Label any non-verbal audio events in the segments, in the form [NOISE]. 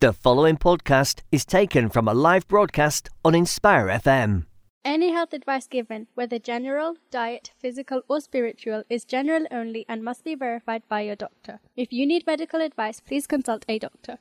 The following podcast is taken from a live broadcast on Inspire FM. Any health advice given, whether general, diet, physical, or spiritual, is general only and must be verified by your doctor. If you need medical advice, please consult a doctor.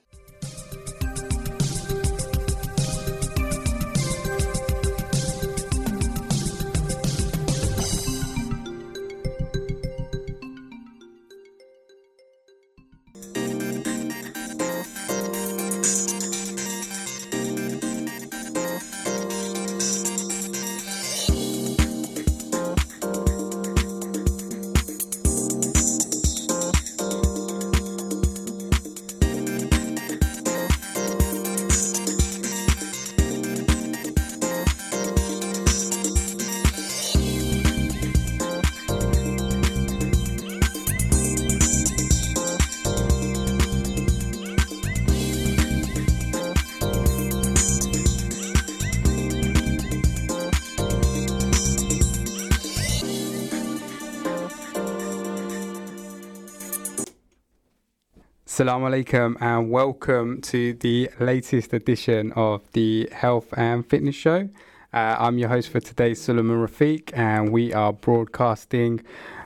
Assalamu alaikum and welcome to the latest edition of the Health and Fitness Show. Uh, I'm your host for today, Suleiman Rafiq, and we are broadcasting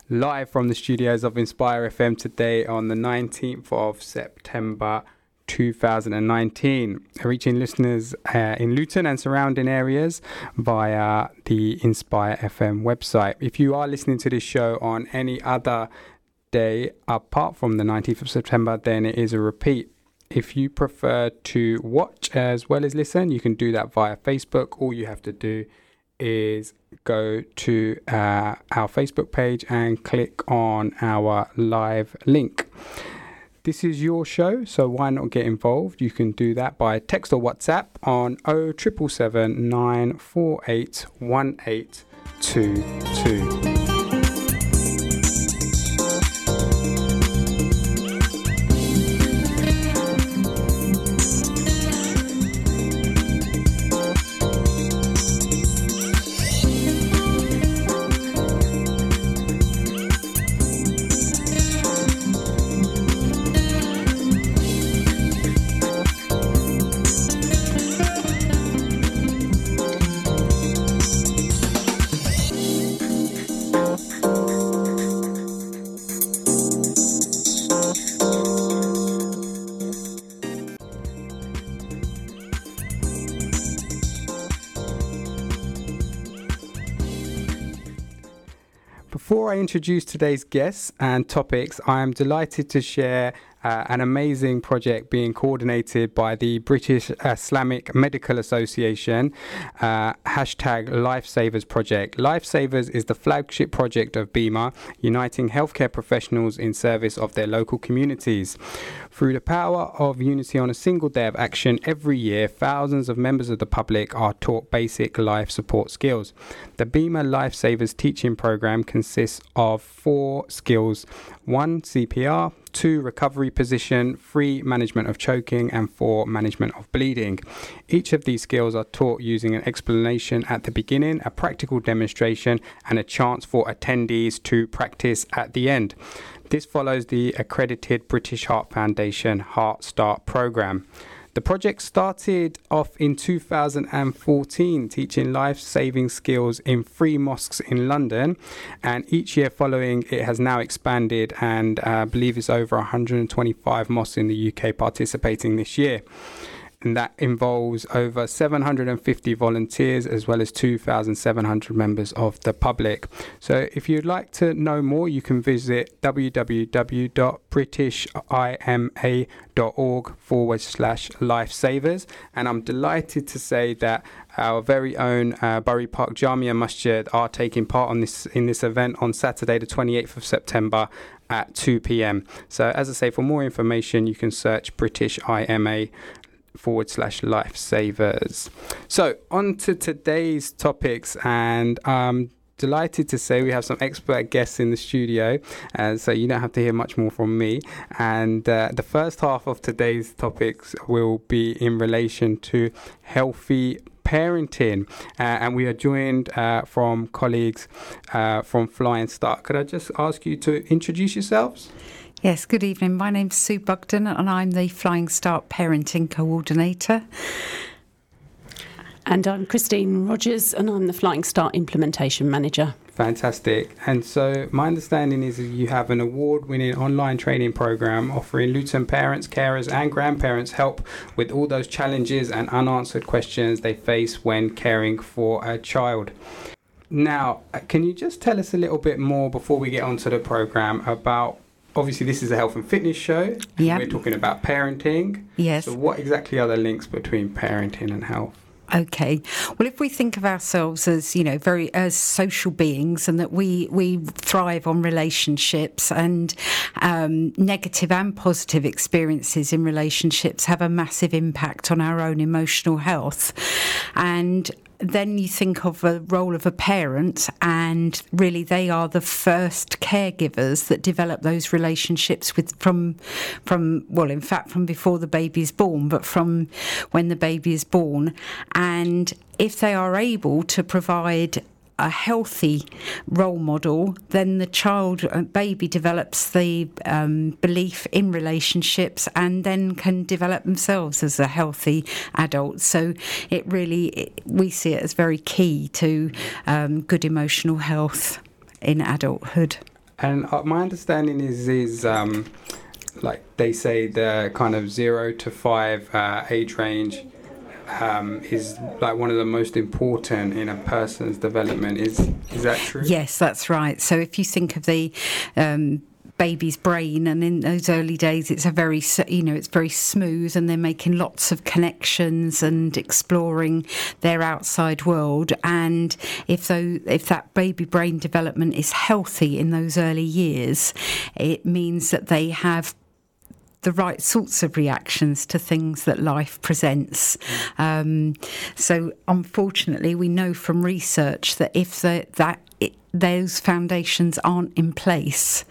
live from the studios of Inspire FM today on the 19th of September 2019, reaching listeners uh, in Luton and surrounding areas via the Inspire FM website. If you are listening to this show on any other day apart from the 19th of September, then it is a repeat. If you prefer to watch as well as listen, you can do that via Facebook. All you have to do is go to uh, our Facebook page and click on our live link. This is your show, so why not get involved? You can do that by text or WhatsApp on 0777 948 1822. Introduce today's guests and topics, I am delighted to share uh, an amazing project being coordinated by the British Islamic Medical Association, uh, hashtag Lifesavers Project. Lifesavers is the flagship project of BIMA, uniting healthcare professionals in service of their local communities. Through the power of unity on a single day of action, every year thousands of members of the public are taught basic life support skills. The BIMA Lifesavers teaching program consists of four skills one, CPR, two, recovery position, three, management of choking, and four, management of bleeding. Each of these skills are taught using an explanation at the beginning, a practical demonstration, and a chance for attendees to practice at the end. This follows the accredited British Heart Foundation Heart Start program. The project started off in 2014, teaching life saving skills in three mosques in London. And each year following, it has now expanded, and uh, I believe it's over 125 mosques in the UK participating this year and that involves over 750 volunteers as well as 2,700 members of the public. So, if you'd like to know more, you can visit www.britishima.org forward slash lifesavers. And I'm delighted to say that our very own uh, Bury Park Jamia Masjid are taking part on this in this event on Saturday, the 28th of September at 2 p.m. So, as I say, for more information, you can search British IMA forward slash lifesavers. So, on to today's topics, and um, delighted to say we have some expert guests in the studio, uh, so you don't have to hear much more from me. And uh, the first half of today's topics will be in relation to healthy parenting, uh, and we are joined uh, from colleagues uh, from Flying Start. Could I just ask you to introduce yourselves? Yes, good evening. My name's Sue Bugden and I'm the Flying Start Parenting Coordinator. And I'm Christine Rogers and I'm the Flying Start Implementation Manager. Fantastic. And so, my understanding is that you have an award winning online training program offering Luton parents, carers, and grandparents help with all those challenges and unanswered questions they face when caring for a child. Now, uh, can you just tell us a little bit more before we get onto the program about? Obviously, this is a health and fitness show. Yeah. We're talking about parenting. Yes. So, what exactly are the links between parenting and health? Okay. Well, if we think of ourselves as, you know, very as social beings and that we we thrive on relationships and um, negative and positive experiences in relationships have a massive impact on our own emotional health. And then you think of the role of a parent, and really they are the first caregivers that develop those relationships with from from well, in fact, from before the baby is born, but from when the baby is born, and if they are able to provide a healthy role model, then the child, uh, baby, develops the um, belief in relationships and then can develop themselves as a healthy adult. So it really, it, we see it as very key to um, good emotional health in adulthood. And uh, my understanding is is um, like they say the kind of zero to five uh, age range um, is like one of the most important in a person's development. Is is that true? Yes, that's right. So if you think of the um, baby's brain and in those early days it's a very you know it's very smooth and they're making lots of connections and exploring their outside world and if though if that baby brain development is healthy in those early years it means that they have the right sorts of reactions to things that life presents. Um, so, unfortunately, we know from research that if the, that it, those foundations aren't in place,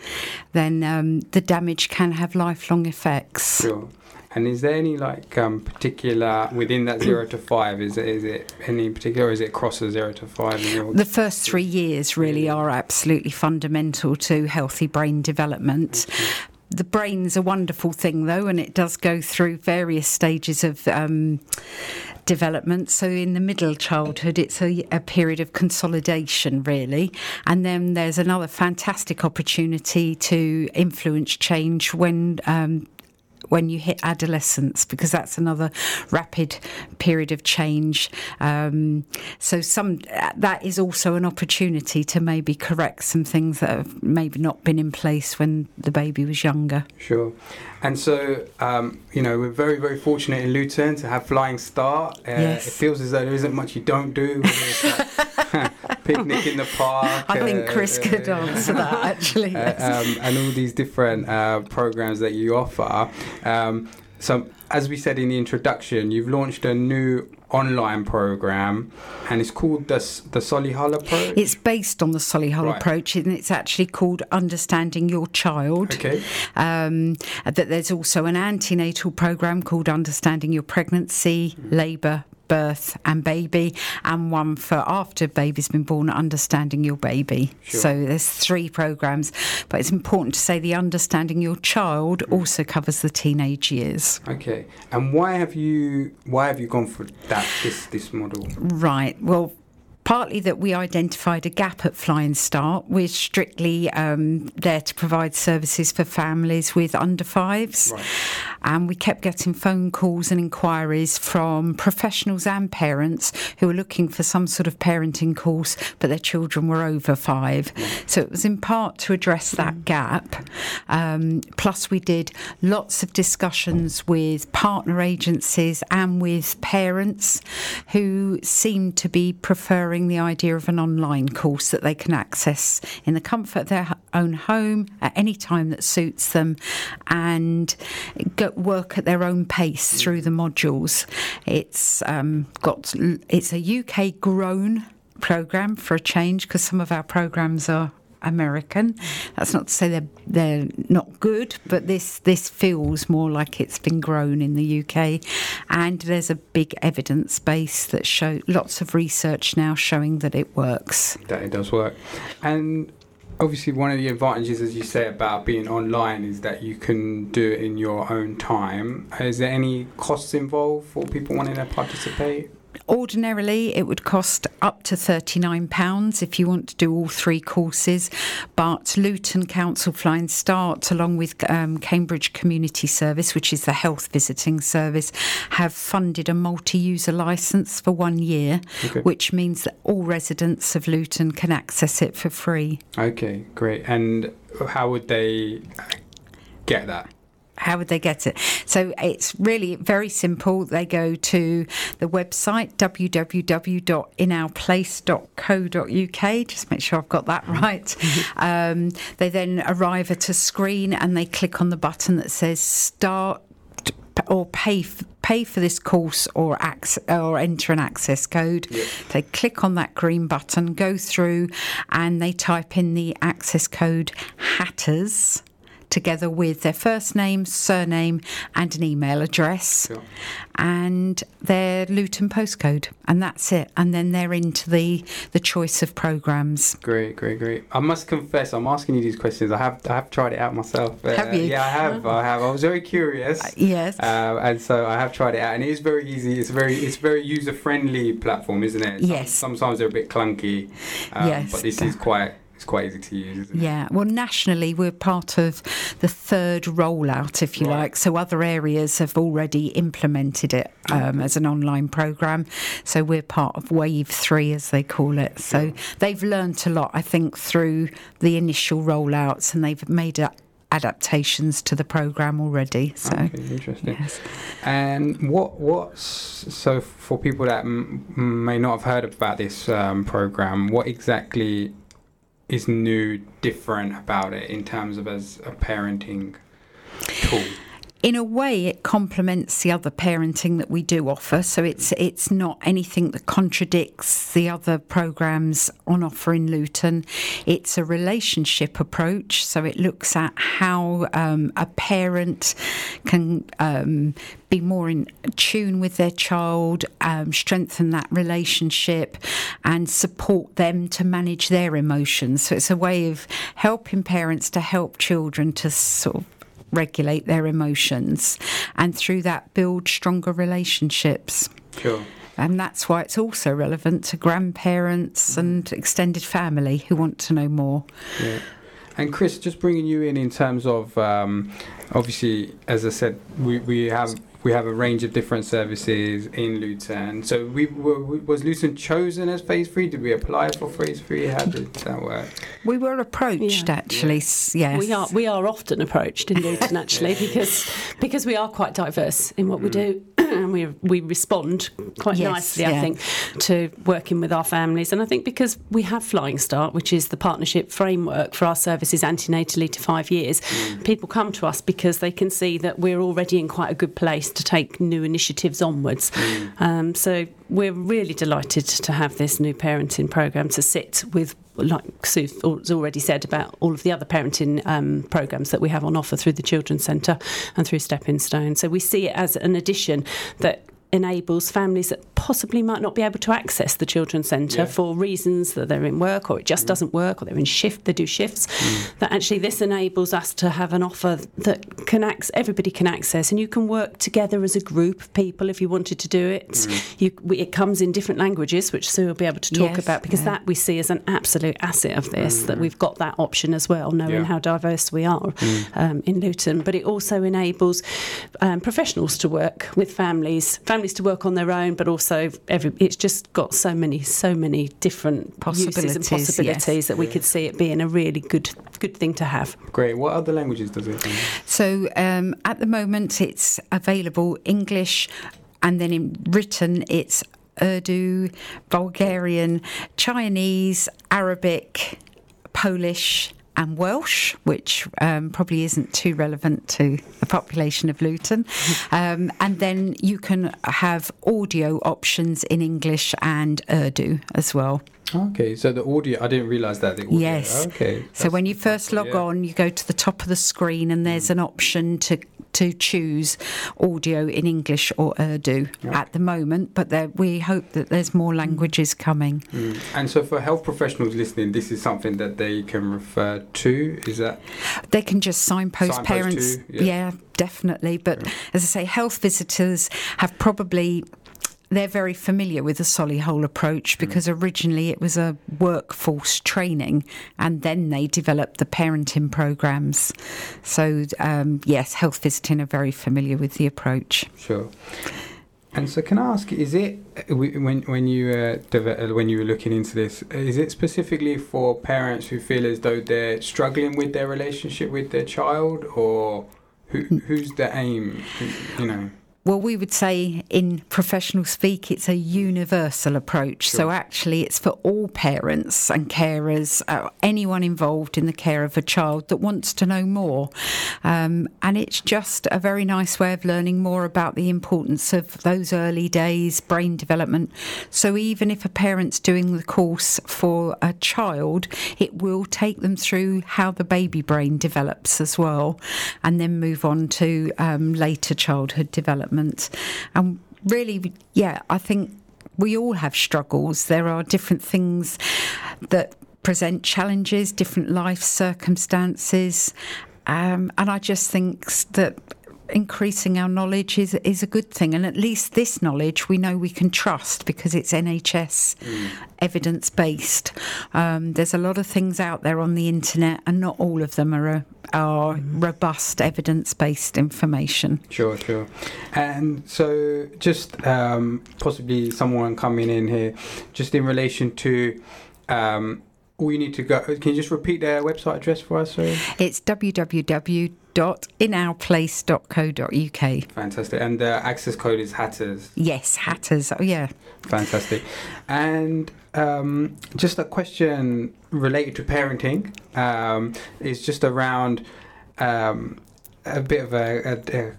then um, the damage can have lifelong effects. Sure. And is there any like um, particular within that zero to five? Is it is it any particular? Or is it across the zero to five? The first three years really are absolutely fundamental to healthy brain development. The brain's a wonderful thing, though, and it does go through various stages of um, development. So, in the middle childhood, it's a, a, period of consolidation, really. And then there's another fantastic opportunity to influence change when um, when you hit adolescence because that's another rapid period of change. Um, so some that is also an opportunity to maybe correct some things that have maybe not been in place when the baby was younger. Sure. And so, um, you know, we're very, very fortunate in Luton to have Flying Start. Uh, yes. It feels as though there isn't much you don't do. [LAUGHS] picnic in the park. I think uh, Chris could answer that [LAUGHS] actually. Uh, yes. Um, and all these different uh, programs that you offer. Um, so, as we said in the introduction, you've launched a new online program and it's called the, the Solihull approach. It's based on the Solihull Right. approach and it's actually called Understanding Your Child. Okay. Um, that there's also an antenatal program called Understanding Your Pregnancy, Labour, Birth and Baby, and one for after baby's been born, Understanding Your Baby. Sure. So there's three programs, but it's important to say the Understanding Your Child mm. also covers the teenage years. Okay. And why have you why have you gone for that this this model? Right. Well, partly that we identified a gap at Flying Start. We're strictly um, there to provide services for families with under fives. Right. And we kept getting phone calls and inquiries from professionals and parents who were looking for some sort of parenting course, but their children were over five. So it was in part to address that gap. Um, plus, we did lots of discussions with partner agencies and with parents who seemed to be preferring the idea of an online course that they can access in the comfort of their own home at any time that suits them and work at their own pace through the modules. It's um, got it's a UK grown program for a change because some of our programs are American. That's not to say they're they're not good, but this this feels more like it's been grown in the UK, and there's a big evidence base that show lots of research now showing that it works. That it does work. And obviously one of the advantages, as you say, about being online is that you can do it in your own time. Is there any costs involved for people wanting to participate? Ordinarily, it would cost up to £39 if you want to do all three courses, but Luton Council Flying Start, along with um, Cambridge Community Service, which is the health visiting service, have funded a multi user licence for one year, Okay. which means that all residents of Luton can access it for free. Okay, great. And how would they get that? How would they get it? So it's really very simple. They go to the website www.inourplace.co.uk. Just make sure I've got that right. Um, they then arrive at a screen and they click on the button that says start or pay f- pay for this course or access, or enter an access code. They click on that green button, go through, and they type in the access code Hatters together with their first name, surname, and an email address, Sure. and their Luton postcode, and that's it. And then they're into the the choice of programs. Great, great, great. I must confess, I'm asking you these questions. I have, I have tried it out myself. Uh, Have you? Yeah, I have. I have. I was very curious. Yes. Uh, and so I have tried it out, and it is very easy. It's very, it's very user friendly platform, isn't it? Some- Yes. Sometimes they're a bit clunky. Um, Yes. But this is quite, it's quite easy to use, isn't it? Yeah, well, nationally, we're part of the third rollout, if you Right. like. So other areas have already implemented it um, as an online programme. So we're part of Wave 3, as they call it. So they've learnt a lot, I think, through the initial rollouts and they've made adaptations to the programme already. So. Okay, interesting. Yes. And what what's so for people that m- may not have heard about this um, program, what exactly is new, different about it in terms of as a parenting tool? In a way it complements the other parenting that we do offer. So it's it's not anything that contradicts the other programs on offer in Luton. It's a relationship approach. So it looks at how um, a parent can um, be more in tune with their child um, strengthen that relationship and support them to manage their emotions. So it's a way of helping parents to help children to sort of regulate their emotions and through that build stronger relationships. Sure. And that's why it's also relevant to grandparents and extended family who want to know more. Yeah. And Chris, just bringing you in in terms of um, obviously, as I said, we, we have we have a range of different services in Luton. So we were, was Luton chosen as phase three? Did we apply for phase three? How did that work? We were approached Yeah. actually, s yes. We are we are often approached in Luton actually [LAUGHS] because because we are quite diverse in what we mm. do and we we respond quite Yes, nicely yeah. I think to working with our families. And I think because we have Flying Start which is the partnership framework for our services antenatally to 5 years people come to us because they can see that we're already in quite a good place to take new initiatives onwards. Um, so we're really delighted to have this new parenting program to sit with like Sue has already said about all of the other parenting um, programs that we have on offer through the Children's Centre and through Stepping Stone. So we see it as an addition that enables families that possibly might not be able to access the Children's Centre Yeah. for reasons that they're in work or it just mm. doesn't work or they're in shift, they do shifts. Mm. That actually this enables us to have an offer that can access, everybody can access and you can work together as a group of people if you wanted to do it. Mm. You, we, it comes in different languages, which Sue will be able to talk Yes, about because yeah. that we see as an absolute asset of this that we've got that option as well, knowing Yeah. how diverse we are um, in Luton. But it also enables um, professionals to work with families, families to work on their own, but also every. It's just got so many, so many different uses and Possibilities, yes. that we could see it being a really good, good thing to have. Great. What other languages does it? So um, at the moment, it's available English, and then in written, it's Urdu, Bulgarian, Chinese, Arabic, Polish. And Welsh, which um, probably isn't too relevant to the population of Luton. [LAUGHS] Um, and then you can have audio options in English and Urdu as well. Okay, so the audio. I didn't realise that. The audio. Yes. Okay. So when you first log yeah. on, you go to the top of the screen and there's an option to to choose audio in English or Urdu Yeah. at the moment, but there, we hope that there's more languages coming. Mm. And so, for health professionals listening, this is something that they can refer to. Is that They can just signpost, Signpost parents. to, yeah. definitely. But as I say, health visitors have probably. They're very familiar with the Solihull approach Mm. because originally it was a workforce training and then they developed the parenting programs. So, um, yes, health visiting are very familiar with the approach. sure? And so, can I ask, is it when when you uh, deve- when you were looking into this, is it specifically for parents who feel as though they're struggling with their relationship with their child, or who, who's the aim? You know, Well, we would say in professional speak, it's a universal approach. So actually, it's for all parents and carers, uh, anyone involved in the care of a child that wants to know more. Um, and it's just a very nice way of learning more about the importance of those early days, brain development. So even if a parent's doing the course for a child, it will take them through how the baby brain develops as well, and then move on to um, later childhood development. And really, yeah, I think we all have struggles. There are different things that present challenges, different life circumstances. Um, and I just think that increasing our knowledge is is a good thing. And at least this knowledge we know we can trust because it's NHS evidence based um, there's a lot of things out there on the internet and not all of them are are robust evidence based information. Sure, sure. And so, just um, possibly someone coming in here, just in relation to, um, all you need to go. Can you just repeat their website address for us? Sorry. it's www.inourplace.co.uk Fantastic. And the access code is Hatters. yes hatters oh yeah Fantastic. And um, just a question related to parenting um, is just around um, a bit of a, a, a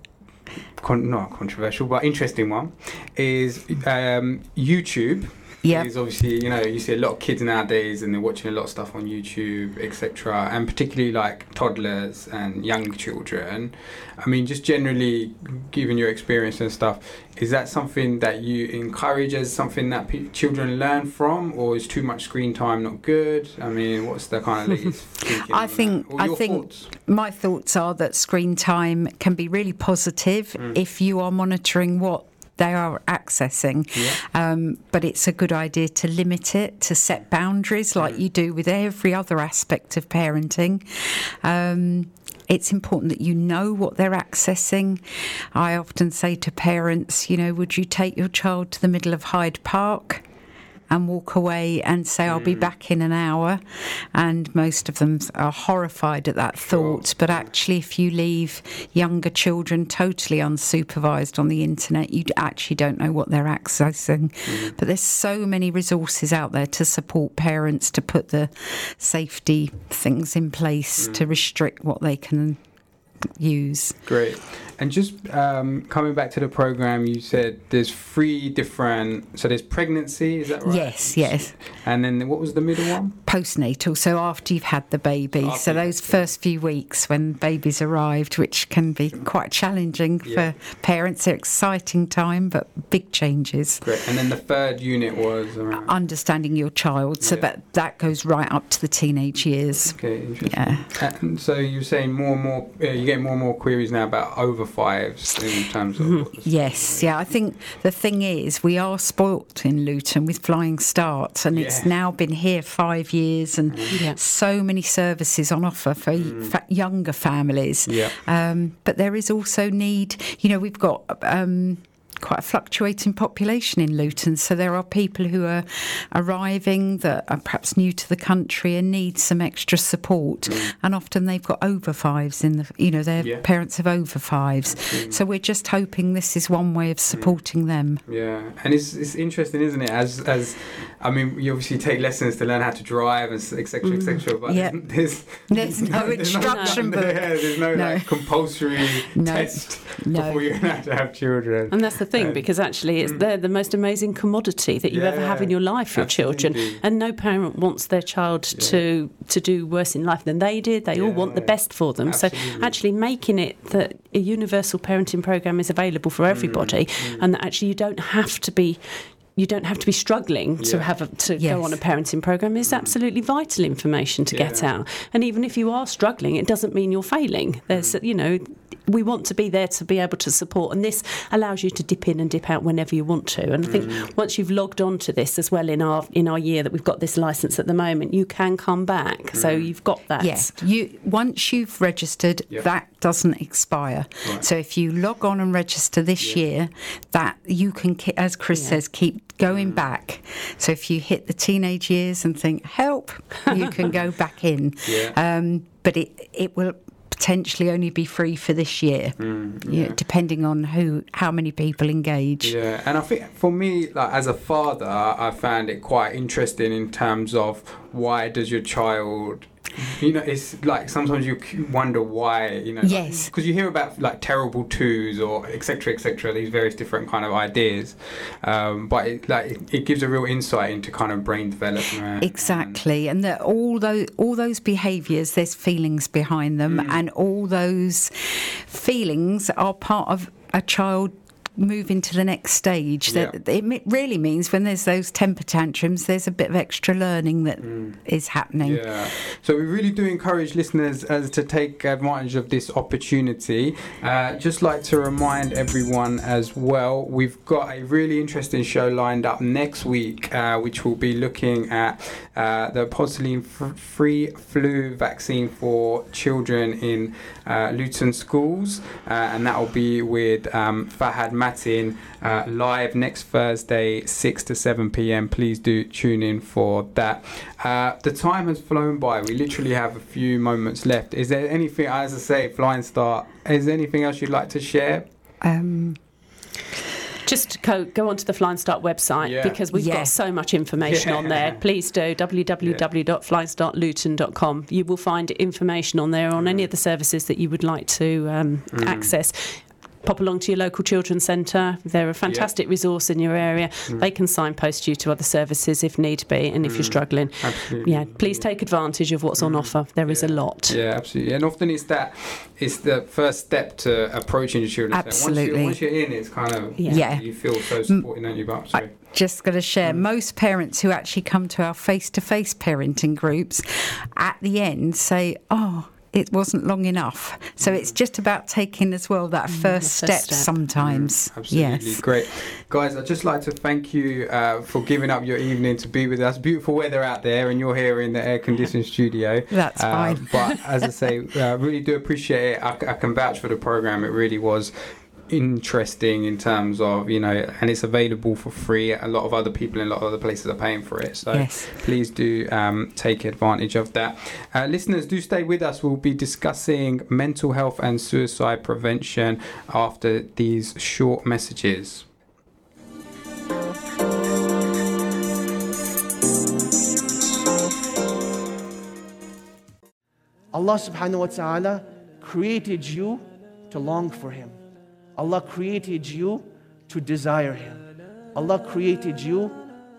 con- not controversial but interesting one is um, YouTube. Yeah Is obviously you know you see a lot of kids nowadays and they're watching a lot of stuff on YouTube etc. And particularly like toddlers and young children. I mean, just generally, given your experience and stuff, is that something that you encourage as something that pe- children learn from, or is too much screen time not good? I mean, what's the kind of [LAUGHS] latest thinking? I think- I think- thoughts? My thoughts are that screen time can be really positive mm. if you are monitoring what they are accessing. Yeah. Um, but it's a good idea to limit it, to set boundaries like you do with every other aspect of parenting. Um, it's important that you know what they're accessing. I often say to parents, you know, would you take your child to the middle of Hyde Park? And walk away and say, I'll be mm. back in an hour. And most of them are horrified at that thought. But actually, if you leave younger children totally unsupervised on the internet, you actually don't know what they're accessing. Mm. But there's so many resources out there to support parents to put the safety things in place to mm. restrict what they can use. Great. And just um, coming back to the program, you said there's three different. So there's pregnancy, is that right? Yes, yes. And then what was the middle one? postnatal, so after you've had the baby. After so those first few weeks when babies arrived, which can be quite challenging Yeah. for parents, an exciting time, but big changes. Great. And then the third unit was around. Understanding your child, so Yeah. that that goes right up to the teenage years. Okay, interesting. Yeah. And so you're saying more and more, uh, you get more and more queries now about over fives in terms of. what the- Yes, yeah. I think the thing is, we are spoilt in Luton with Flying Start, and it's now been here five years, and Yeah. so many services on offer for fa- younger families. Yeah. Um, but there is also need. You know, we've got. Um, Quite a fluctuating population in Luton, so there are people who are arriving that are perhaps new to the country and need some extra support, mm. and often they've got over fives in the, you know, their Yeah. parents have over fives. Mm. So we're just hoping this is one way of mm. supporting them. Yeah, and it's it's interesting, isn't it? As as I mean, you obviously take lessons to learn how to drive and etc. etc. but Yeah. [LAUGHS] there's There's no [LAUGHS] instruction book. Yeah, there's no, No. like compulsory No. test No. before you're allowed to have children. And that's the thing Um, because actually it's they're the most amazing commodity that you ever have in your life, your children. absolutely. And no parent wants their child to to do worse in life than they did. They all want the best for them. So actually making it that a universal parenting program is available for everybody Mm, and that actually you don't have to be you don't have to be struggling to Yeah. have a, to Yes. go on a parenting program is absolutely vital information to get out. And even if you are struggling, it doesn't mean you're failing. There's, you know, we want to be there to be able to support, and this allows you to dip in and dip out whenever you want to. And I think once you've logged on to this as well in our in our year that we've got this license at the moment, you can come back. So you've got that. Yeah, you once you've registered, Yeah. that doesn't expire. Right. So if you log on and register this year, that you can, as Chris Yeah. says, keep Mm. Going back. So if you hit the teenage years and think help, you can go [LAUGHS] back in. Yeah. Um, but it it will potentially only be free for this year, yeah, depending on who how many people engage. Yeah, and I think for me, like as a father, I found it quite interesting in terms of why does your child. You know, it's like sometimes you wonder why. You know, Yes. because you hear about like terrible twos or etc. etc. these various different kind of ideas, um, but it, like it, it gives a real insight into kind of brain development. Exactly, and that all those all those behaviours, there's feelings behind them, Mm. and all those feelings are part of a child moving to the next stage. That it really means when there's those temper tantrums, there's a bit of extra learning that is happening. Mm. Yeah. So we really do encourage listeners as to take advantage of this opportunity. Uh, just like to remind everyone as well, we've got a really interesting show lined up next week, uh, which will be looking at uh, the f- free flu vaccine for children in uh, Luton schools, uh, and that will be with um, Fahad Matin uh, live next Thursday, 6 to 7 p.m. Please do tune in for that. Uh, the time has flown by. We literally have a few moments left. Is there anything, as I say, Flying Start, is there anything else you'd like to share? Um, Just go, go onto the Flying Start website Yeah. because we've Yeah. got so much information on there. [LAUGHS] Please do www.flyingstartluton.com. You will find information on there on any of the services that you would like to um, Mm. access. Pop along to your local children's centre. They're a fantastic resource in your area. Mm. They can signpost you to other services if need be, and if you're mm. struggling, Absolutely. yeah, please take advantage of what's on mm. offer. There is a lot. Yeah, absolutely. And often it's that, it's the first step to approaching your children. Once, Absolutely. you, once you're in, it's kind of, Yeah. Yeah. you feel so supported, don't you? But, just going to share mm. most parents who actually come to our face to face parenting groups at the end say, Oh, it wasn't long enough. So it's just about taking as well that first, first step, sometimes. Absolutely Yes. great, guys. I'd just like to thank you uh, for giving up your evening to be with us. Beautiful weather out there, and you're here in the air-conditioned studio. [LAUGHS] That's Uh, fine. But as I say, uh, really do appreciate it. I, I can vouch for the program. It really was interesting in terms of you know, and it's available for free. A lot of other people in a lot of other places are paying for it. So Yes. please do um, take advantage of that. Uh, listeners, do stay with us. We'll be discussing mental health and suicide prevention after these short messages. Allah subhanahu wa ta'ala created you to long for Him. Allah created you to desire Him. Allah created you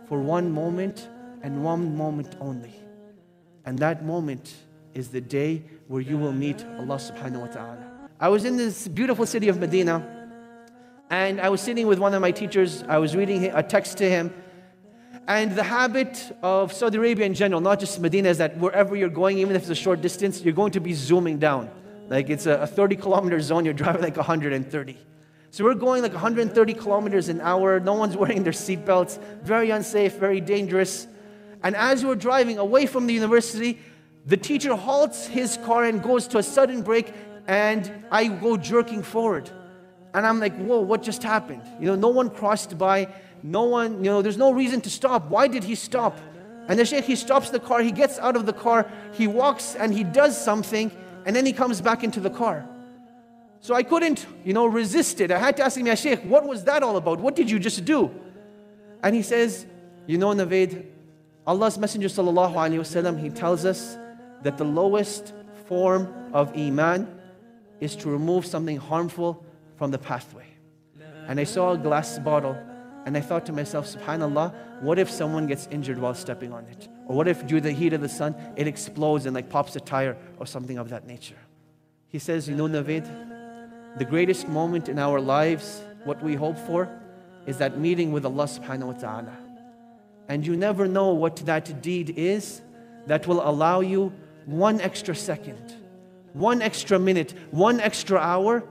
for one moment and one moment only. And that moment is the day where you will meet Allah subhanahu wa ta'ala. I was in this beautiful city of Medina and I was sitting with one of my teachers. I was reading a text to him. And the habit of Saudi Arabia in general, not just Medina, is that wherever you're going, even if it's a short distance, you're going to be zooming down. Like it's a, a 30 kilometer zone, you're driving like 130. So we're going like 130 kilometers an hour. No one's [LAUGHS] wearing their seatbelts. Very unsafe, very dangerous. And as we're driving away from the university, the teacher halts his car and goes to a sudden brake, and I go jerking forward. And I'm like, whoa, what just happened? You know, no one crossed by, no one, you know, there's no reason to stop. Why did he stop? And the sheikh, he stops the car, he gets out of the car, he walks and he does something, and then he comes back into the car. So I couldn't, you know, resist it. I had to ask him, Ya Sheikh, what was that all about? What did you just do? And he says, you know, Naveed, Allah's Messenger sallallahu alaihi wasallam, he tells us that the lowest form of iman is to remove something harmful from the pathway. and I saw a glass bottle. And I thought to myself, subhanAllah, what if someone gets injured while stepping on it? Or what if, due to the heat of the sun, it explodes and like pops a tire or something of that nature? He says, You know, Naveed, the greatest moment in our lives, what we hope for, is that meeting with Allah subhanahu wa ta'ala. And you never know what that deed is that will allow you one extra second, one extra minute, one extra hour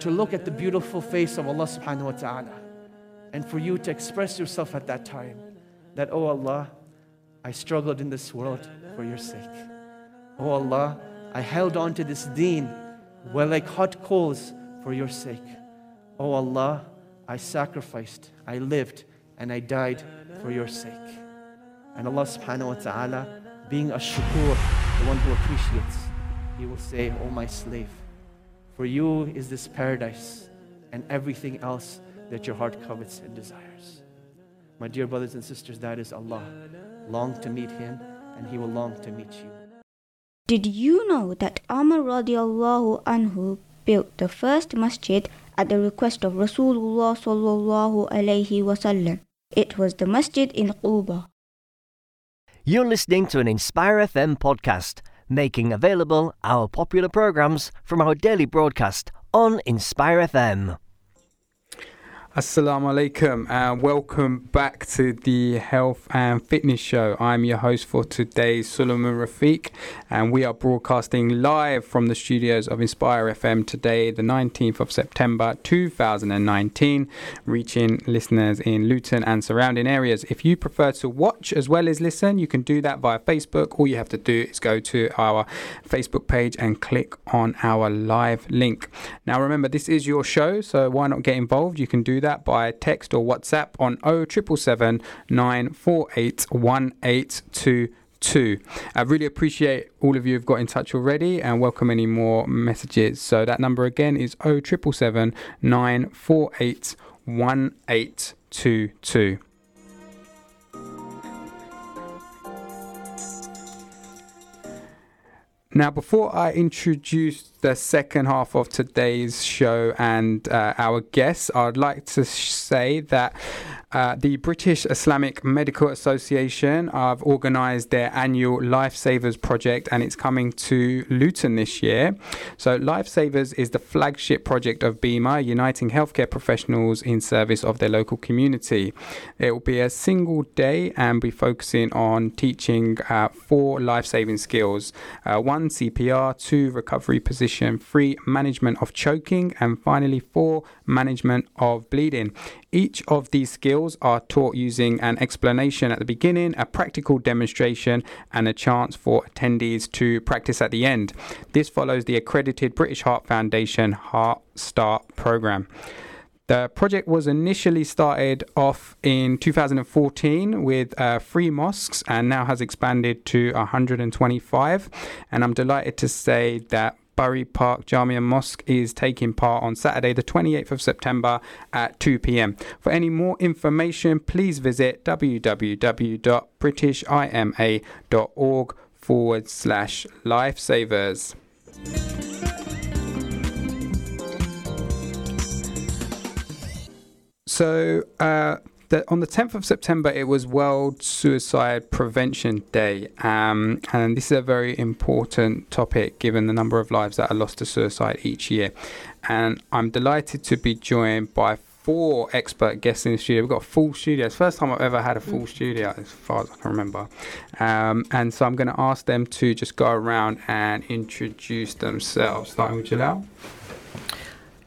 to look at the beautiful face of Allah subhanahu wa ta'ala. And for you to express yourself at that time that, oh Allah, I struggled in this world for your sake. Oh Allah, I held on to this deen well like hot coals for your sake. Oh Allah, I sacrificed, I lived, and I died for your sake. And Allah subhanahu wa ta'ala, being a shukur, the one who appreciates, He will say, Oh my slave, for you is this paradise and everything else that your heart covets and desires. My dear brothers and sisters, that is Allah. Long to meet Him, and He will long to meet you. Did you know that Umar radiallahu anhu built the first masjid at the request of Rasulullah sallallahu alayhi wasallam? It was the masjid in Quba. You're listening to an Inspire FM podcast, making available our popular programs from our daily broadcast on Inspire FM. Assalamu alaikum and welcome back to the Health and Fitness Show. I'm your host for today, Suleiman Rafiq, and we are broadcasting live from the studios of Inspire FM today, the 19th of September 2019, reaching listeners in Luton and surrounding areas. If you prefer to watch as well as listen, you can do that via Facebook. All you have to do is go to our Facebook page and click on our live link. Now, remember, this is your show, so why not get involved? You can do that by text or WhatsApp on 0777 948 1822. I really appreciate all of you who've got in touch already and welcome any more messages. So that number again is 0777 948 1822. Now, before I introduce the second half of today's show and uh, our guests, I'd like to say that uh, the British Islamic Medical Association have organised their annual Lifesavers project and it's coming to Luton this year. So, Lifesavers is the flagship project of BIMA, uniting healthcare professionals in service of their local community. It will be a single day and be focusing on teaching uh, four life saving skills uh, one, CPR, two, recovery position, three, management of choking, and finally, four, management of bleeding. Each of these skills are taught using an explanation at the beginning, a practical demonstration, and a chance for attendees to practice at the end. This follows the accredited British Heart Foundation Heart Start program. The project was initially started off in 2014 with uh, three mosques and now has expanded to 125. And I'm delighted to say that Bury Park Jamia Mosque is taking part on Saturday, the 28th of September at 2 pm. For any more information, please visit www.britishima.org forward slash lifesavers. So, uh, the, on the 10th of September, it was World Suicide Prevention Day. Um, and this is a very important topic given the number of lives that are lost to suicide each year. And I'm delighted to be joined by four expert guests in the studio. We've got a full studio. It's the first time I've ever had a full studio, as far as I can remember. Um, and so I'm going to ask them to just go around and introduce themselves, starting with Jalal.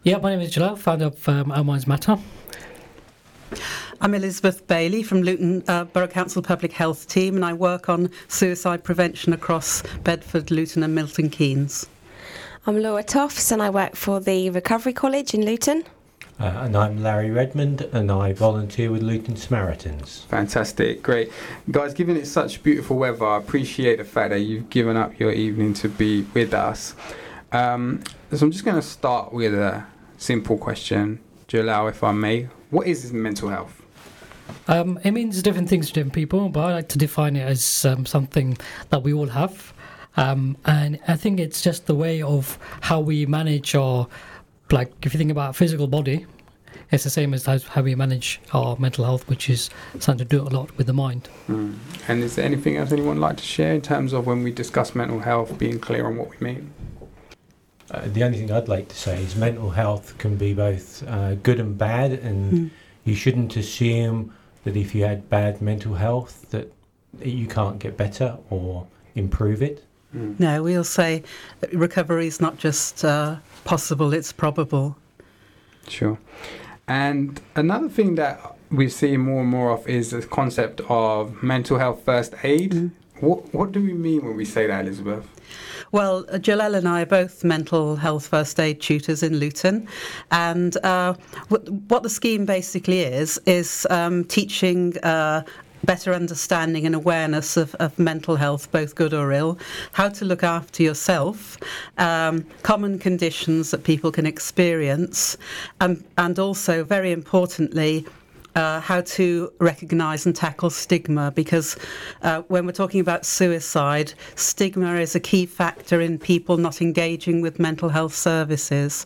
Yeah, my name is Jalal, founder of um, Our Minds Matter. I'm Elizabeth Bailey from Luton uh, Borough Council Public Health Team, and I work on suicide prevention across Bedford, Luton, and Milton Keynes. I'm Laura Toffs, and I work for the Recovery College in Luton. Uh, and I'm Larry Redmond, and I volunteer with Luton Samaritans. Fantastic, great. Guys, given it's such beautiful weather, I appreciate the fact that you've given up your evening to be with us. Um, so I'm just going to start with a simple question, Jalal, if I may. What is mental health? Um, it means different things to different people, but I like to define it as um, something that we all have. Um, and I think it's just the way of how we manage our, like, if you think about physical body, it's the same as how we manage our mental health, which is something to do a lot with the mind. Mm. And is there anything else anyone would like to share in terms of when we discuss mental health, being clear on what we mean? Uh, the only thing I'd like to say is mental health can be both uh, good and bad, and mm. you shouldn't assume that if you had bad mental health that you can't get better or improve it. Mm. No, we'll say recovery is not just uh, possible; it's probable. Sure. And another thing that we see more and more of is the concept of mental health first aid. Mm. What what do we mean when we say that, Elizabeth? Well, Jalal and I are both mental health first aid tutors in Luton, and uh, what the scheme basically is is um, teaching. Uh, better understanding and awareness of, of, mental health, both good or ill, how to look after yourself, um, common conditions that people can experience, and, and also, very importantly, uh, how to recognise and tackle stigma because uh, when we're talking about suicide, stigma is a key factor in people not engaging with mental health services.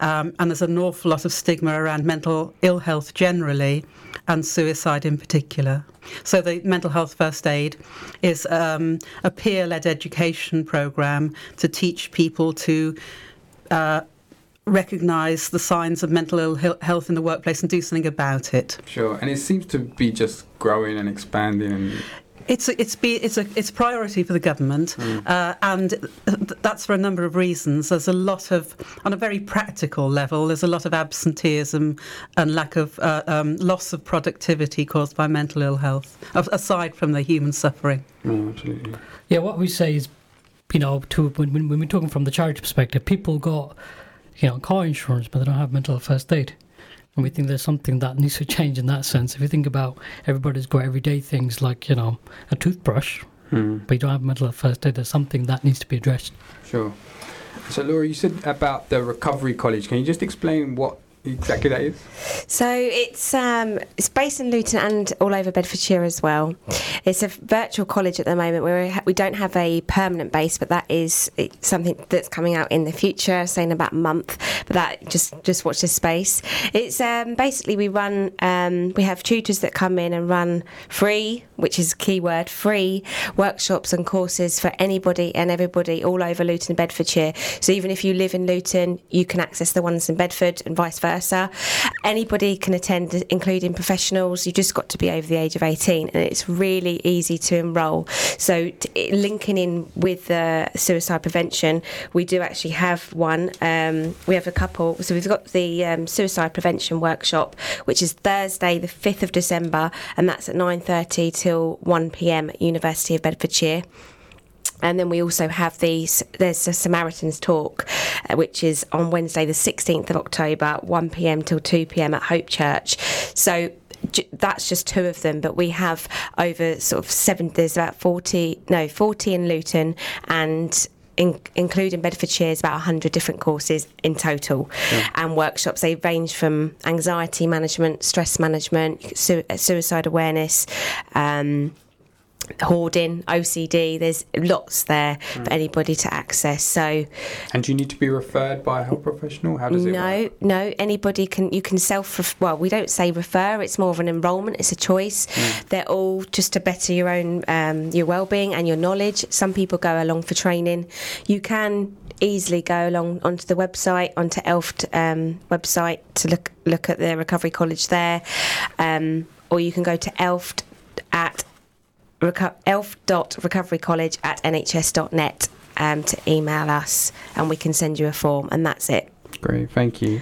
Um, and there's an awful lot of stigma around mental ill health generally and suicide in particular. So, the Mental Health First Aid is um, a peer led education program to teach people to. Uh, recognise the signs of mental ill health in the workplace and do something about it. Sure, and it seems to be just growing and expanding. And it's a, it's be, it's a it's a priority for the government, mm. uh, and that's for a number of reasons. There's a lot of on a very practical level. There's a lot of absenteeism and lack of uh, um, loss of productivity caused by mental ill health, aside from the human suffering. Oh, absolutely. Yeah, what we say is, you know, to when, when we're talking from the charity perspective, people got you know, car insurance, but they don't have mental first aid. And we think there's something that needs to change in that sense. If you think about everybody's got everyday things like, you know, a toothbrush, hmm. but you don't have mental first aid, there's something that needs to be addressed. Sure. So, Laura, you said about the Recovery College. Can you just explain what exactly that is? So it's um, it's based in Luton and all over Bedfordshire as well. It's a virtual college at the moment where we don't have a permanent base, but that is something that's coming out in the future, say in about a month. But that just just watch this space. It's um, basically we run um, we have tutors that come in and run free, which is a key word, free workshops and courses for anybody and everybody all over Luton and Bedfordshire. So even if you live in Luton, you can access the ones in Bedford and vice versa versa. Anybody can attend, including professionals. You've just got to be over the age of 18, and it's really easy to enrol. So, t- linking in with the suicide prevention, we do actually have one. Um, we have a couple. So, we've got the um, suicide prevention workshop, which is Thursday, the 5th of December, and that's at 9:30 till 1 p.m. at University of Bedfordshire. And then we also have the there's a Samaritans talk, uh, which is on Wednesday the 16th of October, 1 p.m. till 2 p.m. at Hope Church. So that's just two of them, but we have over sort of seven. There's about 40, no, 40 in Luton, and in, including Bedfordshire, is about 100 different courses in total yeah. and workshops. They range from anxiety management, stress management, su- suicide awareness. Um, hoarding, OCD. There's lots there mm. for anybody to access. So, and do you need to be referred by a health professional? How does it no, work? No, anybody can. You can self. Well, we don't say refer. It's more of an enrolment. It's a choice. Mm. They're all just to better your own um, your well-being and your knowledge. Some people go along for training. You can easily go along onto the website, onto ELFT um, website to look look at the recovery college there, um, or you can go to ELFT at reco- elf.recoverycollege at nhs.net um, to email us and we can send you a form and that's it. Great, thank you.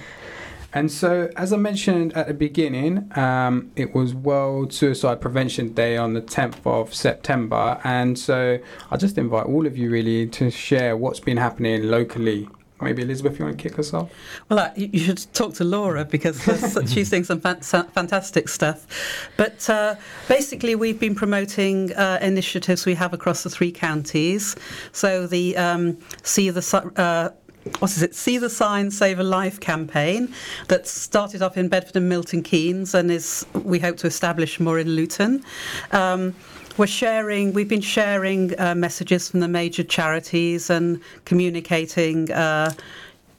And so, as I mentioned at the beginning, um, it was World Suicide Prevention Day on the 10th of September. And so, I'll just invite all of you really to share what's been happening locally Maybe Elizabeth, you want to kick us off? Well, uh, you should talk to Laura because [LAUGHS] she's doing some fantastic stuff. But uh, basically, we've been promoting uh, initiatives we have across the three counties. So the um, See the uh, what is it? See the Sign, Save a Life campaign that started off in Bedford and Milton Keynes and is we hope to establish more in Luton. Um, we're sharing, we've been sharing uh, messages from the major charities and communicating. Uh,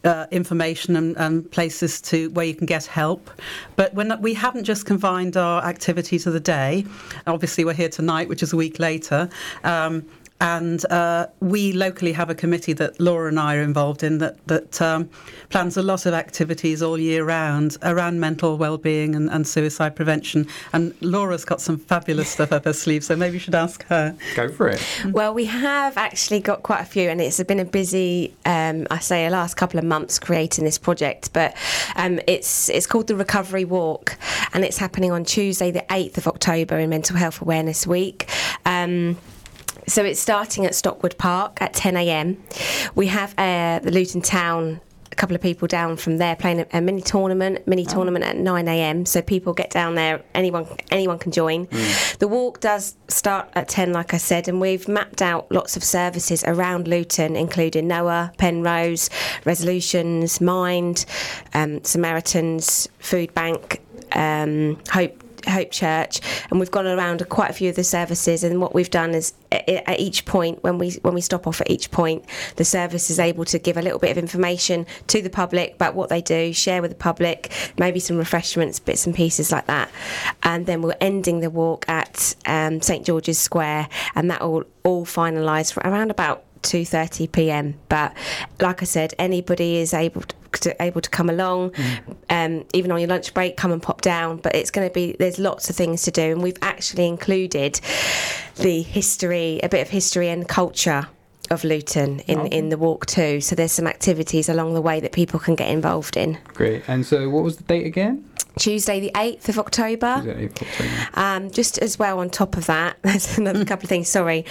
uh, information and, and, places to where you can get help. But when we haven't just confined our activities to the day. Obviously, we're here tonight, which is a week later. Um, and uh, we locally have a committee that Laura and I are involved in that that um, plans a lot of activities all year round around mental well-being and, and, suicide prevention. And Laura's got some fabulous stuff up her sleeve, so maybe you should ask her. Go for it. Well, we have actually got quite a few, and it's been a busy, um, I say, a last couple of months creating this project. But um, it's it's called the Recovery Walk, and it's happening on Tuesday, the eighth of October, in Mental Health Awareness Week. Um, so it's starting at Stockwood Park at 10 a.m. We have uh, the Luton Town a couple of people down from there playing a, mini tournament, mini oh. tournament at 9 a.m. So people get down there. Anyone anyone can join. Mm. The walk does start at 10, like I said, and we've mapped out lots of services around Luton, including Noah, Penrose, Resolutions, Mind, um, Samaritans, Food Bank, um, Hope Hope Church, and we've gone around quite a few of the services. And what we've done is at each point, when we when we stop off at each point, the service is able to give a little bit of information to the public about what they do, share with the public, maybe some refreshments, bits and pieces like that. And then we're ending the walk at um, St George's Square, and that will all finalise around about 2:30 p.m. But like I said, anybody is able to, to able to come along, mm. um, even on your lunch break, come and pop down. But it's going to be there's lots of things to do, and we've actually included the history, a bit of history and culture of Luton in, okay. in the walk too. So there's some activities along the way that people can get involved in. Great. And so, what was the date again? Tuesday, the 8th of October. 8th October. Um, just as well, on top of that, [LAUGHS] there's another couple of things, sorry.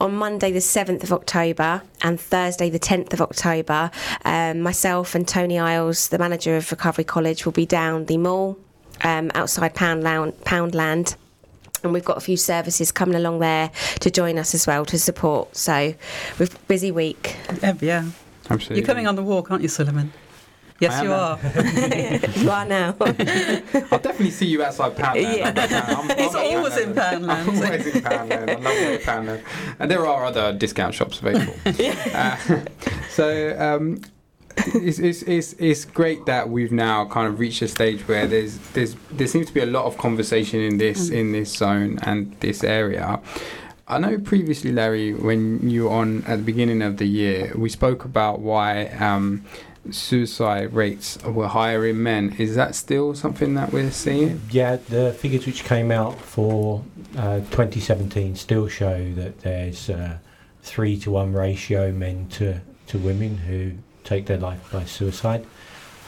On Monday, the 7th of October, and Thursday, the 10th of October, um, myself and Tony Isles, the manager of Recovery College, will be down the mall um, outside Poundland, Poundland and we've got a few services coming along there to join us as well to support. So we've busy week. Yeah, absolutely. You're coming on the walk, aren't you, Suleiman? Yes, you are. [LAUGHS] [LAUGHS] you are now. [LAUGHS] I'll definitely see you outside Poundland. Yeah. I'm, I'm He's always in Poundland. I'm always in Poundland. I love Poundland. And there are other discount shops available. uh, so um, it's, it's, it's, it's great that we've now kind of reached a stage where there's there's there seems to be a lot of conversation in this mm. in this zone and this area. I know previously, Larry, when you were on at the beginning of the year, we spoke about why um, suicide rates were higher in men. Is that still something that we're seeing? Yeah, the figures which came out for uh, 2017 still show that there's a three to one ratio men to, to women who take their life by suicide.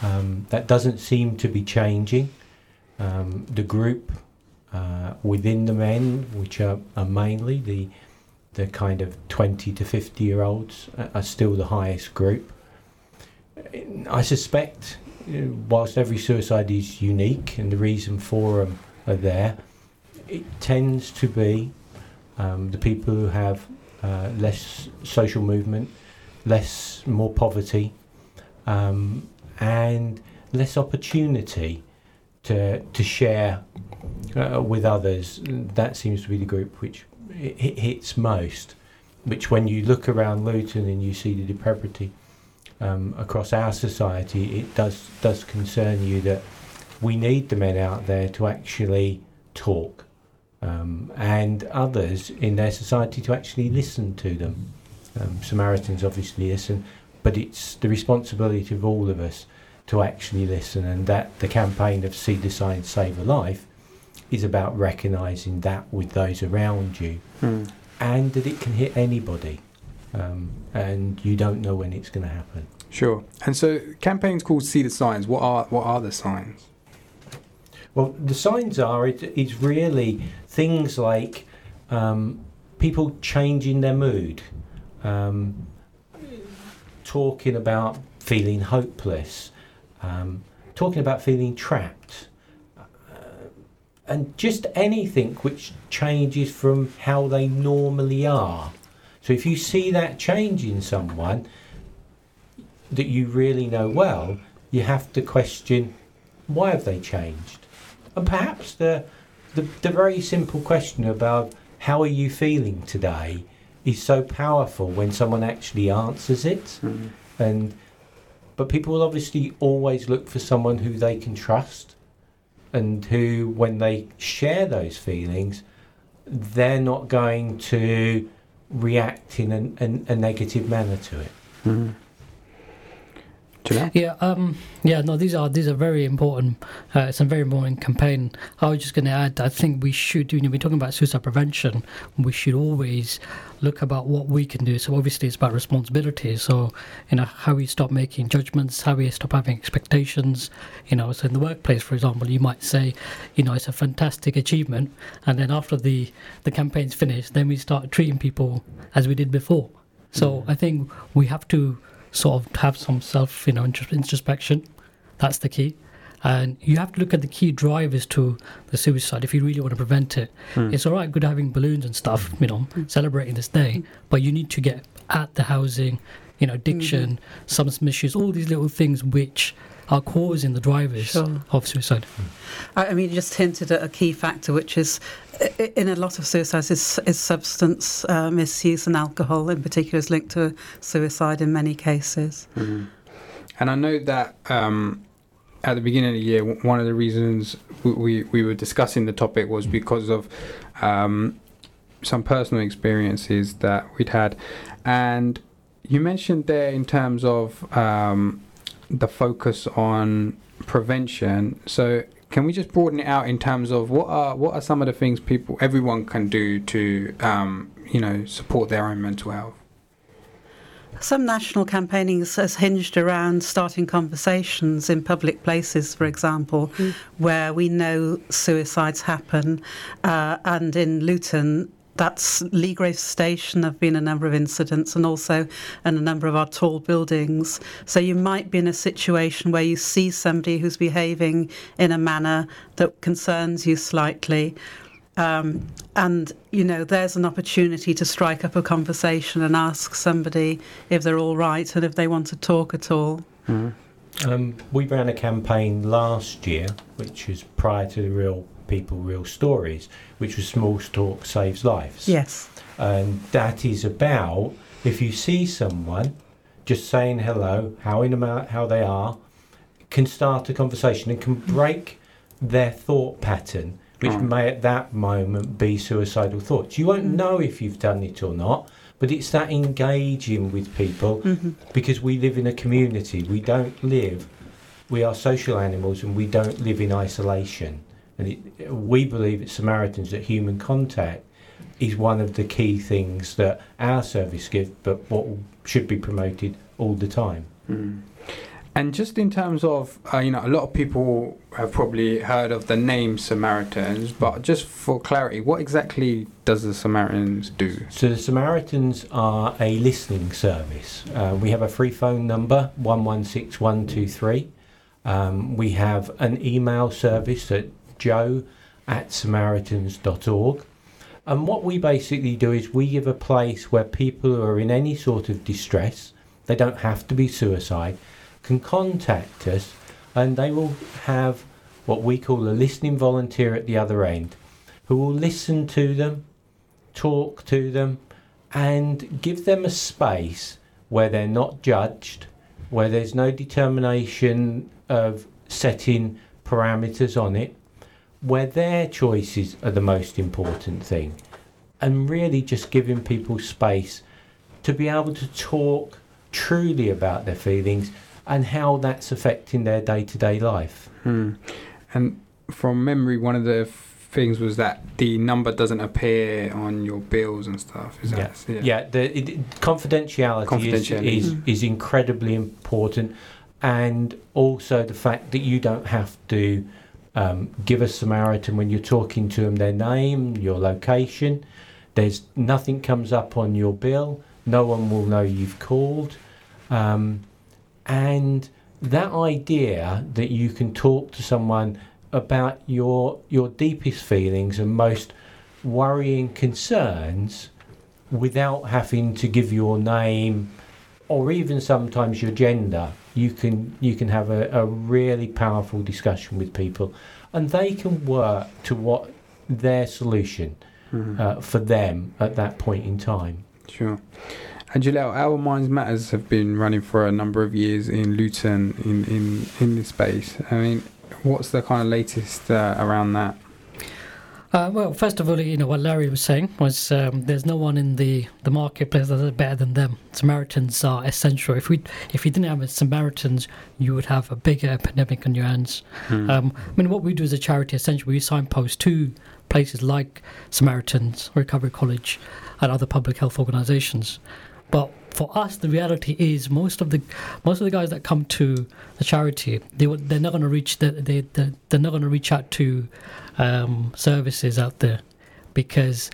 Um, that doesn't seem to be changing. Um, the group uh, within the men, which are, are mainly the the kind of 20 to 50 year olds, are still the highest group. I suspect, whilst every suicide is unique and the reason for them are there, it tends to be um, the people who have uh, less social movement, less more poverty, um, and less opportunity to to share uh, with others. That seems to be the group which it hits most. Which, when you look around Luton and you see the depravity um, across our society, it does does concern you that we need the men out there to actually talk, um, and others in their society to actually listen to them. Um, Samaritans obviously listen, but it's the responsibility of all of us to actually listen, and that the campaign of See the Sign, Save a Life is about recognising that with those around you, hmm. and that it can hit anybody um, and you don't know when it's going to happen. Sure. And so, campaigns called "See the Signs." What are what are the signs? Well, the signs are it, it's really things like um, people changing their mood, um, talking about feeling hopeless, um, talking about feeling trapped, uh, and just anything which changes from how they normally are. So if you see that change in someone that you really know well, you have to question why have they changed? And perhaps the, the, the very simple question about how are you feeling today is so powerful when someone actually answers it. Mm. And but people will obviously always look for someone who they can trust and who, when they share those feelings, they're not going to react in a, a, a negative manner to it. Mm-hmm. Yeah, um, yeah, no, these are these are very important. Uh, it's a very important campaign. I was just going to add, I think we should, you know, we're talking about suicide prevention. We should always look about what we can do. So obviously, it's about responsibility. So you know, how we stop making judgments, how we stop having expectations. You know, so in the workplace, for example, you might say, you know, it's a fantastic achievement, and then after the the campaign's finished, then we start treating people as we did before. So I think we have to sort of have some self, you know, introspection. That's the key. And you have to look at the key drivers to the suicide if you really want to prevent it. Mm. It's all right, good having balloons and stuff, you know, mm. celebrating this day, but you need to get at the housing, you know, addiction, mm-hmm. substance issues, all these little things which are causing the drivers sure. of suicide. I mean, you just hinted at a key factor, which is in a lot of suicides is, is substance uh, misuse and alcohol in particular is linked to suicide in many cases. Mm-hmm. And I know that um, at the beginning of the year, one of the reasons we, we were discussing the topic was because of um, some personal experiences that we'd had. And you mentioned there in terms of um, the focus on prevention. So can we just broaden it out in terms of what are what are some of the things people everyone can do to um, you know support their own mental health? Some national campaigning has hinged around starting conversations in public places, for example, mm. where we know suicides happen. Uh, and in Luton, that's Leagrave Station. There have been a number of incidents, and also in a number of our tall buildings. So you might be in a situation where you see somebody who's behaving in a manner that concerns you slightly. Um, and you know, there's an opportunity to strike up a conversation and ask somebody if they're all right and if they want to talk at all. Mm. Um, we ran a campaign last year, which is prior to the real people real stories, which was Small Talk Saves Lives. Yes. And that is about if you see someone, just saying hello, how in about how they are, can start a conversation and can break their thought pattern, which mm. may at that moment be suicidal thoughts. You won't mm. know if you've done it or not, but it's that engaging with people mm-hmm. because we live in a community. We don't live, we are social animals and we don't live in isolation. And it, we believe at Samaritans that human contact is one of the key things that our service gives, but what should be promoted all the time. Mm. And just in terms of, uh, you know, a lot of people have probably heard of the name Samaritans, but just for clarity, what exactly does the Samaritans do? So the Samaritans are a listening service. Uh, we have a free phone number, 116123. Um, we have an email service at jo at samaritans.org. And what we basically do is we give a place where people who are in any sort of distress, they don't have to be suicide, can contact us and they will have what we call a listening volunteer at the other end who will listen to them, talk to them, and give them a space where they're not judged, where there's no determination of setting parameters on it, where their choices are the most important thing. And really just giving people space to be able to talk truly about their feelings and how that's affecting their day-to-day life. Hmm. and from memory one of the things was that the number doesn't appear on your bills and stuff. Is yeah. That, yeah, yeah the it, confidentiality, confidentiality. Is, is, is incredibly important. And also the fact that you don't have to um, give a Samaritan when you're talking to them their name, your location. There's nothing comes up on your bill. No one will know you've called. Um, and that idea that you can talk to someone about your your deepest feelings and most worrying concerns without having to give your name or even sometimes your gender you can you can have a, a really powerful discussion with people, and they can work to what their solution mm-hmm. uh, for them at that point in time. Sure. And Our Minds Matters have been running for a number of years in Luton in, in, in this space. I mean, what's the kind of latest uh, around that? Uh, well, first of all, you know what Larry was saying was um, there's no one in the, the marketplace that's better than them. Samaritans are essential. If we if you didn't have Samaritans, you would have a bigger epidemic on your hands. Hmm. Um, I mean, what we do as a charity, essentially, we signpost to places like Samaritans, Recovery College, and other public health organisations. But for us, the reality is most of the most of the guys that come to the charity, they they're not going to reach the, they they they're not going to reach out to um, services out there because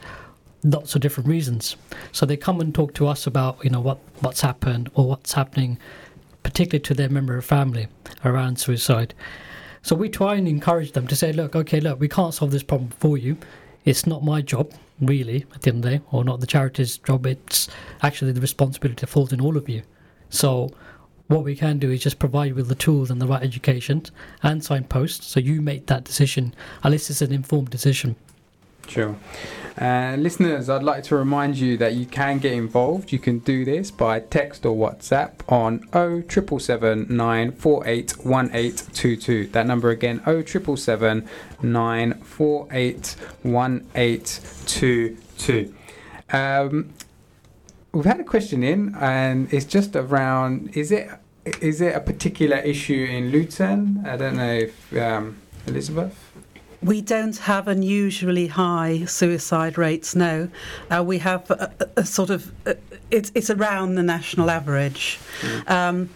lots of different reasons. So they come and talk to us about you know what what's happened or what's happening, particularly to their member of family around suicide. So we try and encourage them to say, look, okay, look, we can't solve this problem for you. It's not my job, really, at the end of the day, or not the charity's job. It's actually the responsibility falls in all of you. So what we can do is just provide you with the tools and the right education and signposts so you make that decision, at least it's an informed decision. Sure. Uh, listeners, I'd like to remind you that you can get involved. You can do this by text or WhatsApp on 0777 948 1822. That number again, 0777 948 1822. Um, we've had a question in, and it's just around is it is it a particular issue in Luton? I don't know if um, Elizabeth. We don't have unusually high suicide rates. No, uh, we have a, a, sort of uh, it's it's around the national average, um,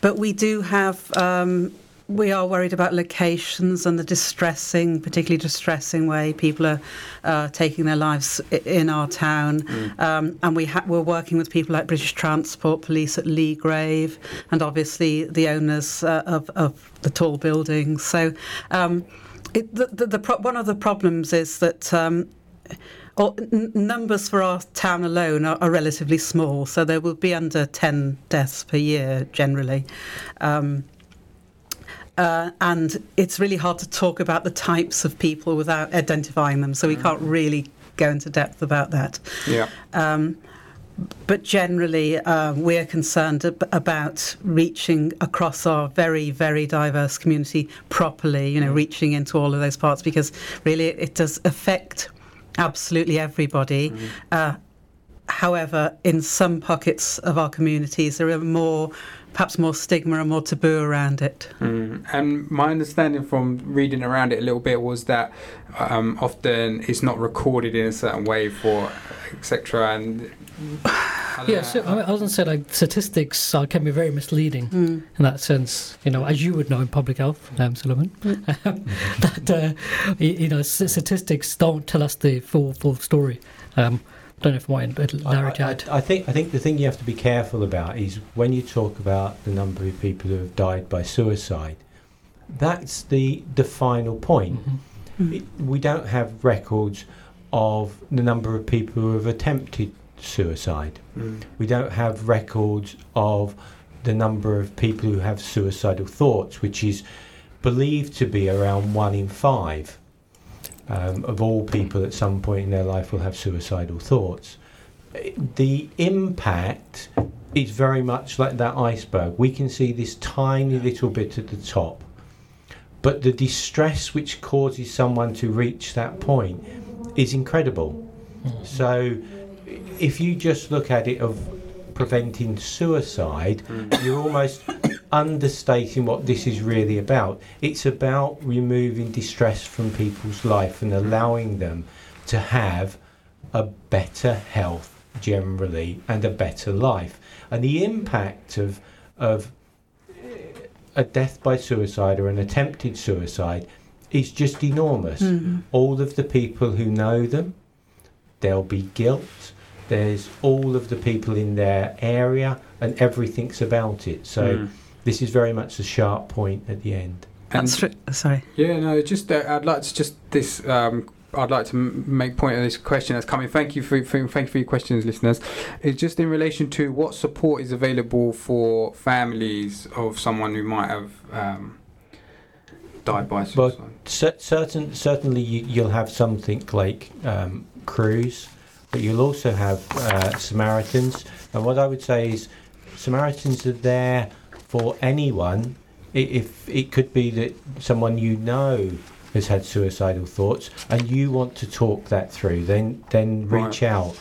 but we do have. Um, we are worried about locations and the distressing, particularly distressing way people are uh, taking their lives in our town. Um, and we ha- we're working with people like British Transport Police at Leagrave, and obviously the owners uh, of, of the tall buildings. So. Um, it, the, the, the pro- one of the problems is that um, or, n- numbers for our town alone are, are relatively small, so there will be under 10 deaths per year generally. Um, uh, and it's really hard to talk about the types of people without identifying them, so we can't really go into depth about that. Yeah. Um, but generally, uh, we're concerned ab- about reaching across our very, very diverse community properly, you know, reaching into all of those parts because really it, it does affect absolutely everybody. Uh, however, in some pockets of our communities, there are more, perhaps more stigma and more taboo around it. Mm. And my understanding from reading around it a little bit was that um, often it's not recorded in a certain way for etc. And I [SIGHS] Yeah, know. so I, I was going to say like statistics uh, can be very misleading Mm. in that sense. You know, as you would know in public health, um, Solomon, [LAUGHS] that uh, y- you know s- statistics don't tell us the full full story. Um, don't know if Martin would I, narrate I, out. I think I think the thing you have to be careful about is when you talk about the number of people who have died by suicide. That's the the final point. Mhm. It, we don't have records of the number of people who have attempted suicide. Mm. We don't have records of the number of people who have suicidal thoughts, which is believed to be around one in five um, of all people at some point in their life will have suicidal thoughts. The impact is very much like that iceberg. We can see this tiny little bit at the top, but the distress which causes someone to reach that point is incredible. So, if you just look at it of preventing suicide, you're almost understating what this is really about. It's about removing distress from people's life and allowing them to have a better health generally and a better life. And the impact of of a death by suicide or an attempted suicide is just enormous. All of the people who know them, there'll be guilt. There's all of the people in their area, and everything's about it. So Mm. This is very much a sharp point at the end. And That's true. Sorry. yeah, no, just uh, I'd like to just this. Um, I'd like to m- make point of this question that's coming. Thank you for, for thank you for your questions, listeners. It's just in relation to what support is available for families of someone who might have um, died by Well, suicide. Cer- certain, certainly, you, you'll have something like um, Cruse but you'll also have uh, Samaritans. And what I would say is, Samaritans are there for anyone. If it could be that someone you know has had suicidal thoughts and you want to talk that through, then then reach out.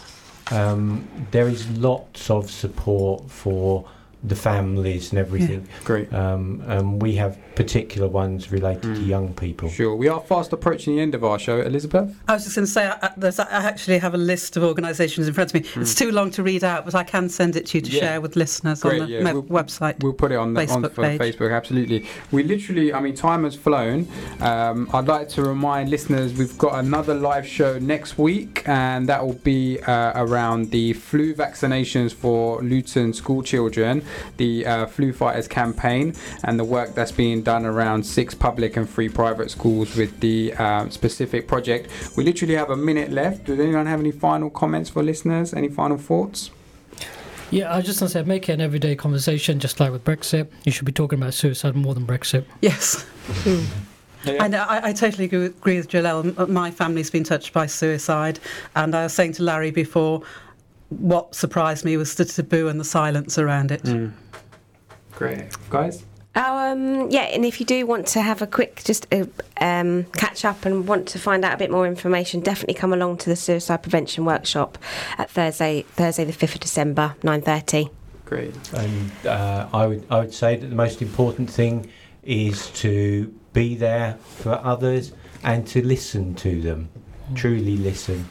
Um, there is lots of support for the families and everything. Great. Um, and we have particular ones related to young people. Sure. We are fast approaching the end of our show, Elizabeth. I was just going to say, I, I- I actually have a list of organisations in front of me. It's too long to read out, but I can send it to you to. Yeah. share with listeners Great, on the yeah. me- We'll- website. We'll put it on the on Facebook for page. Facebook. Absolutely. We literally, I mean, time has flown. Um, I'd like to remind listeners we've got another live show next week, and that will be uh, around the flu vaccinations for Luton school children, the uh, Flu Fighters campaign, and the work that's being done around six public and three private schools with the um, specific project. We literally have a minute left. Does anyone have any final comments for listeners? Any final thoughts? Yeah, I was just going to say, make it an everyday conversation, just like with Brexit. You should be talking about suicide more than Brexit. Yes. And I, I totally agree with, agree Jalal. My family's been touched by suicide, and I was saying to Larry before, what surprised me was the taboo and the silence around it. Great, guys. Um, yeah, and if you do want to have a quick just uh, um, catch up and want to find out a bit more information, definitely come along to the suicide prevention workshop at Thursday, Thursday the fifth of December, nine thirty. Great. And uh, I would I would say that the most important thing is to be there for others and to listen to them, truly listen,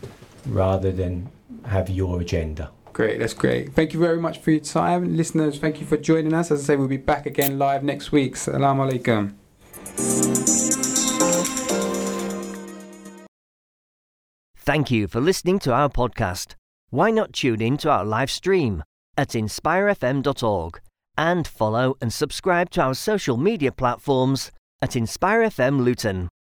rather than have your agenda. Great, that's great. Thank you very much for your time. Listeners, thank you for joining us. As I say, we'll be back again live next week. Salam alaikum. Thank you for listening to our podcast. Why not tune in to our live stream at inspirefm.org and follow and subscribe to our social media platforms at InspireFM Luton.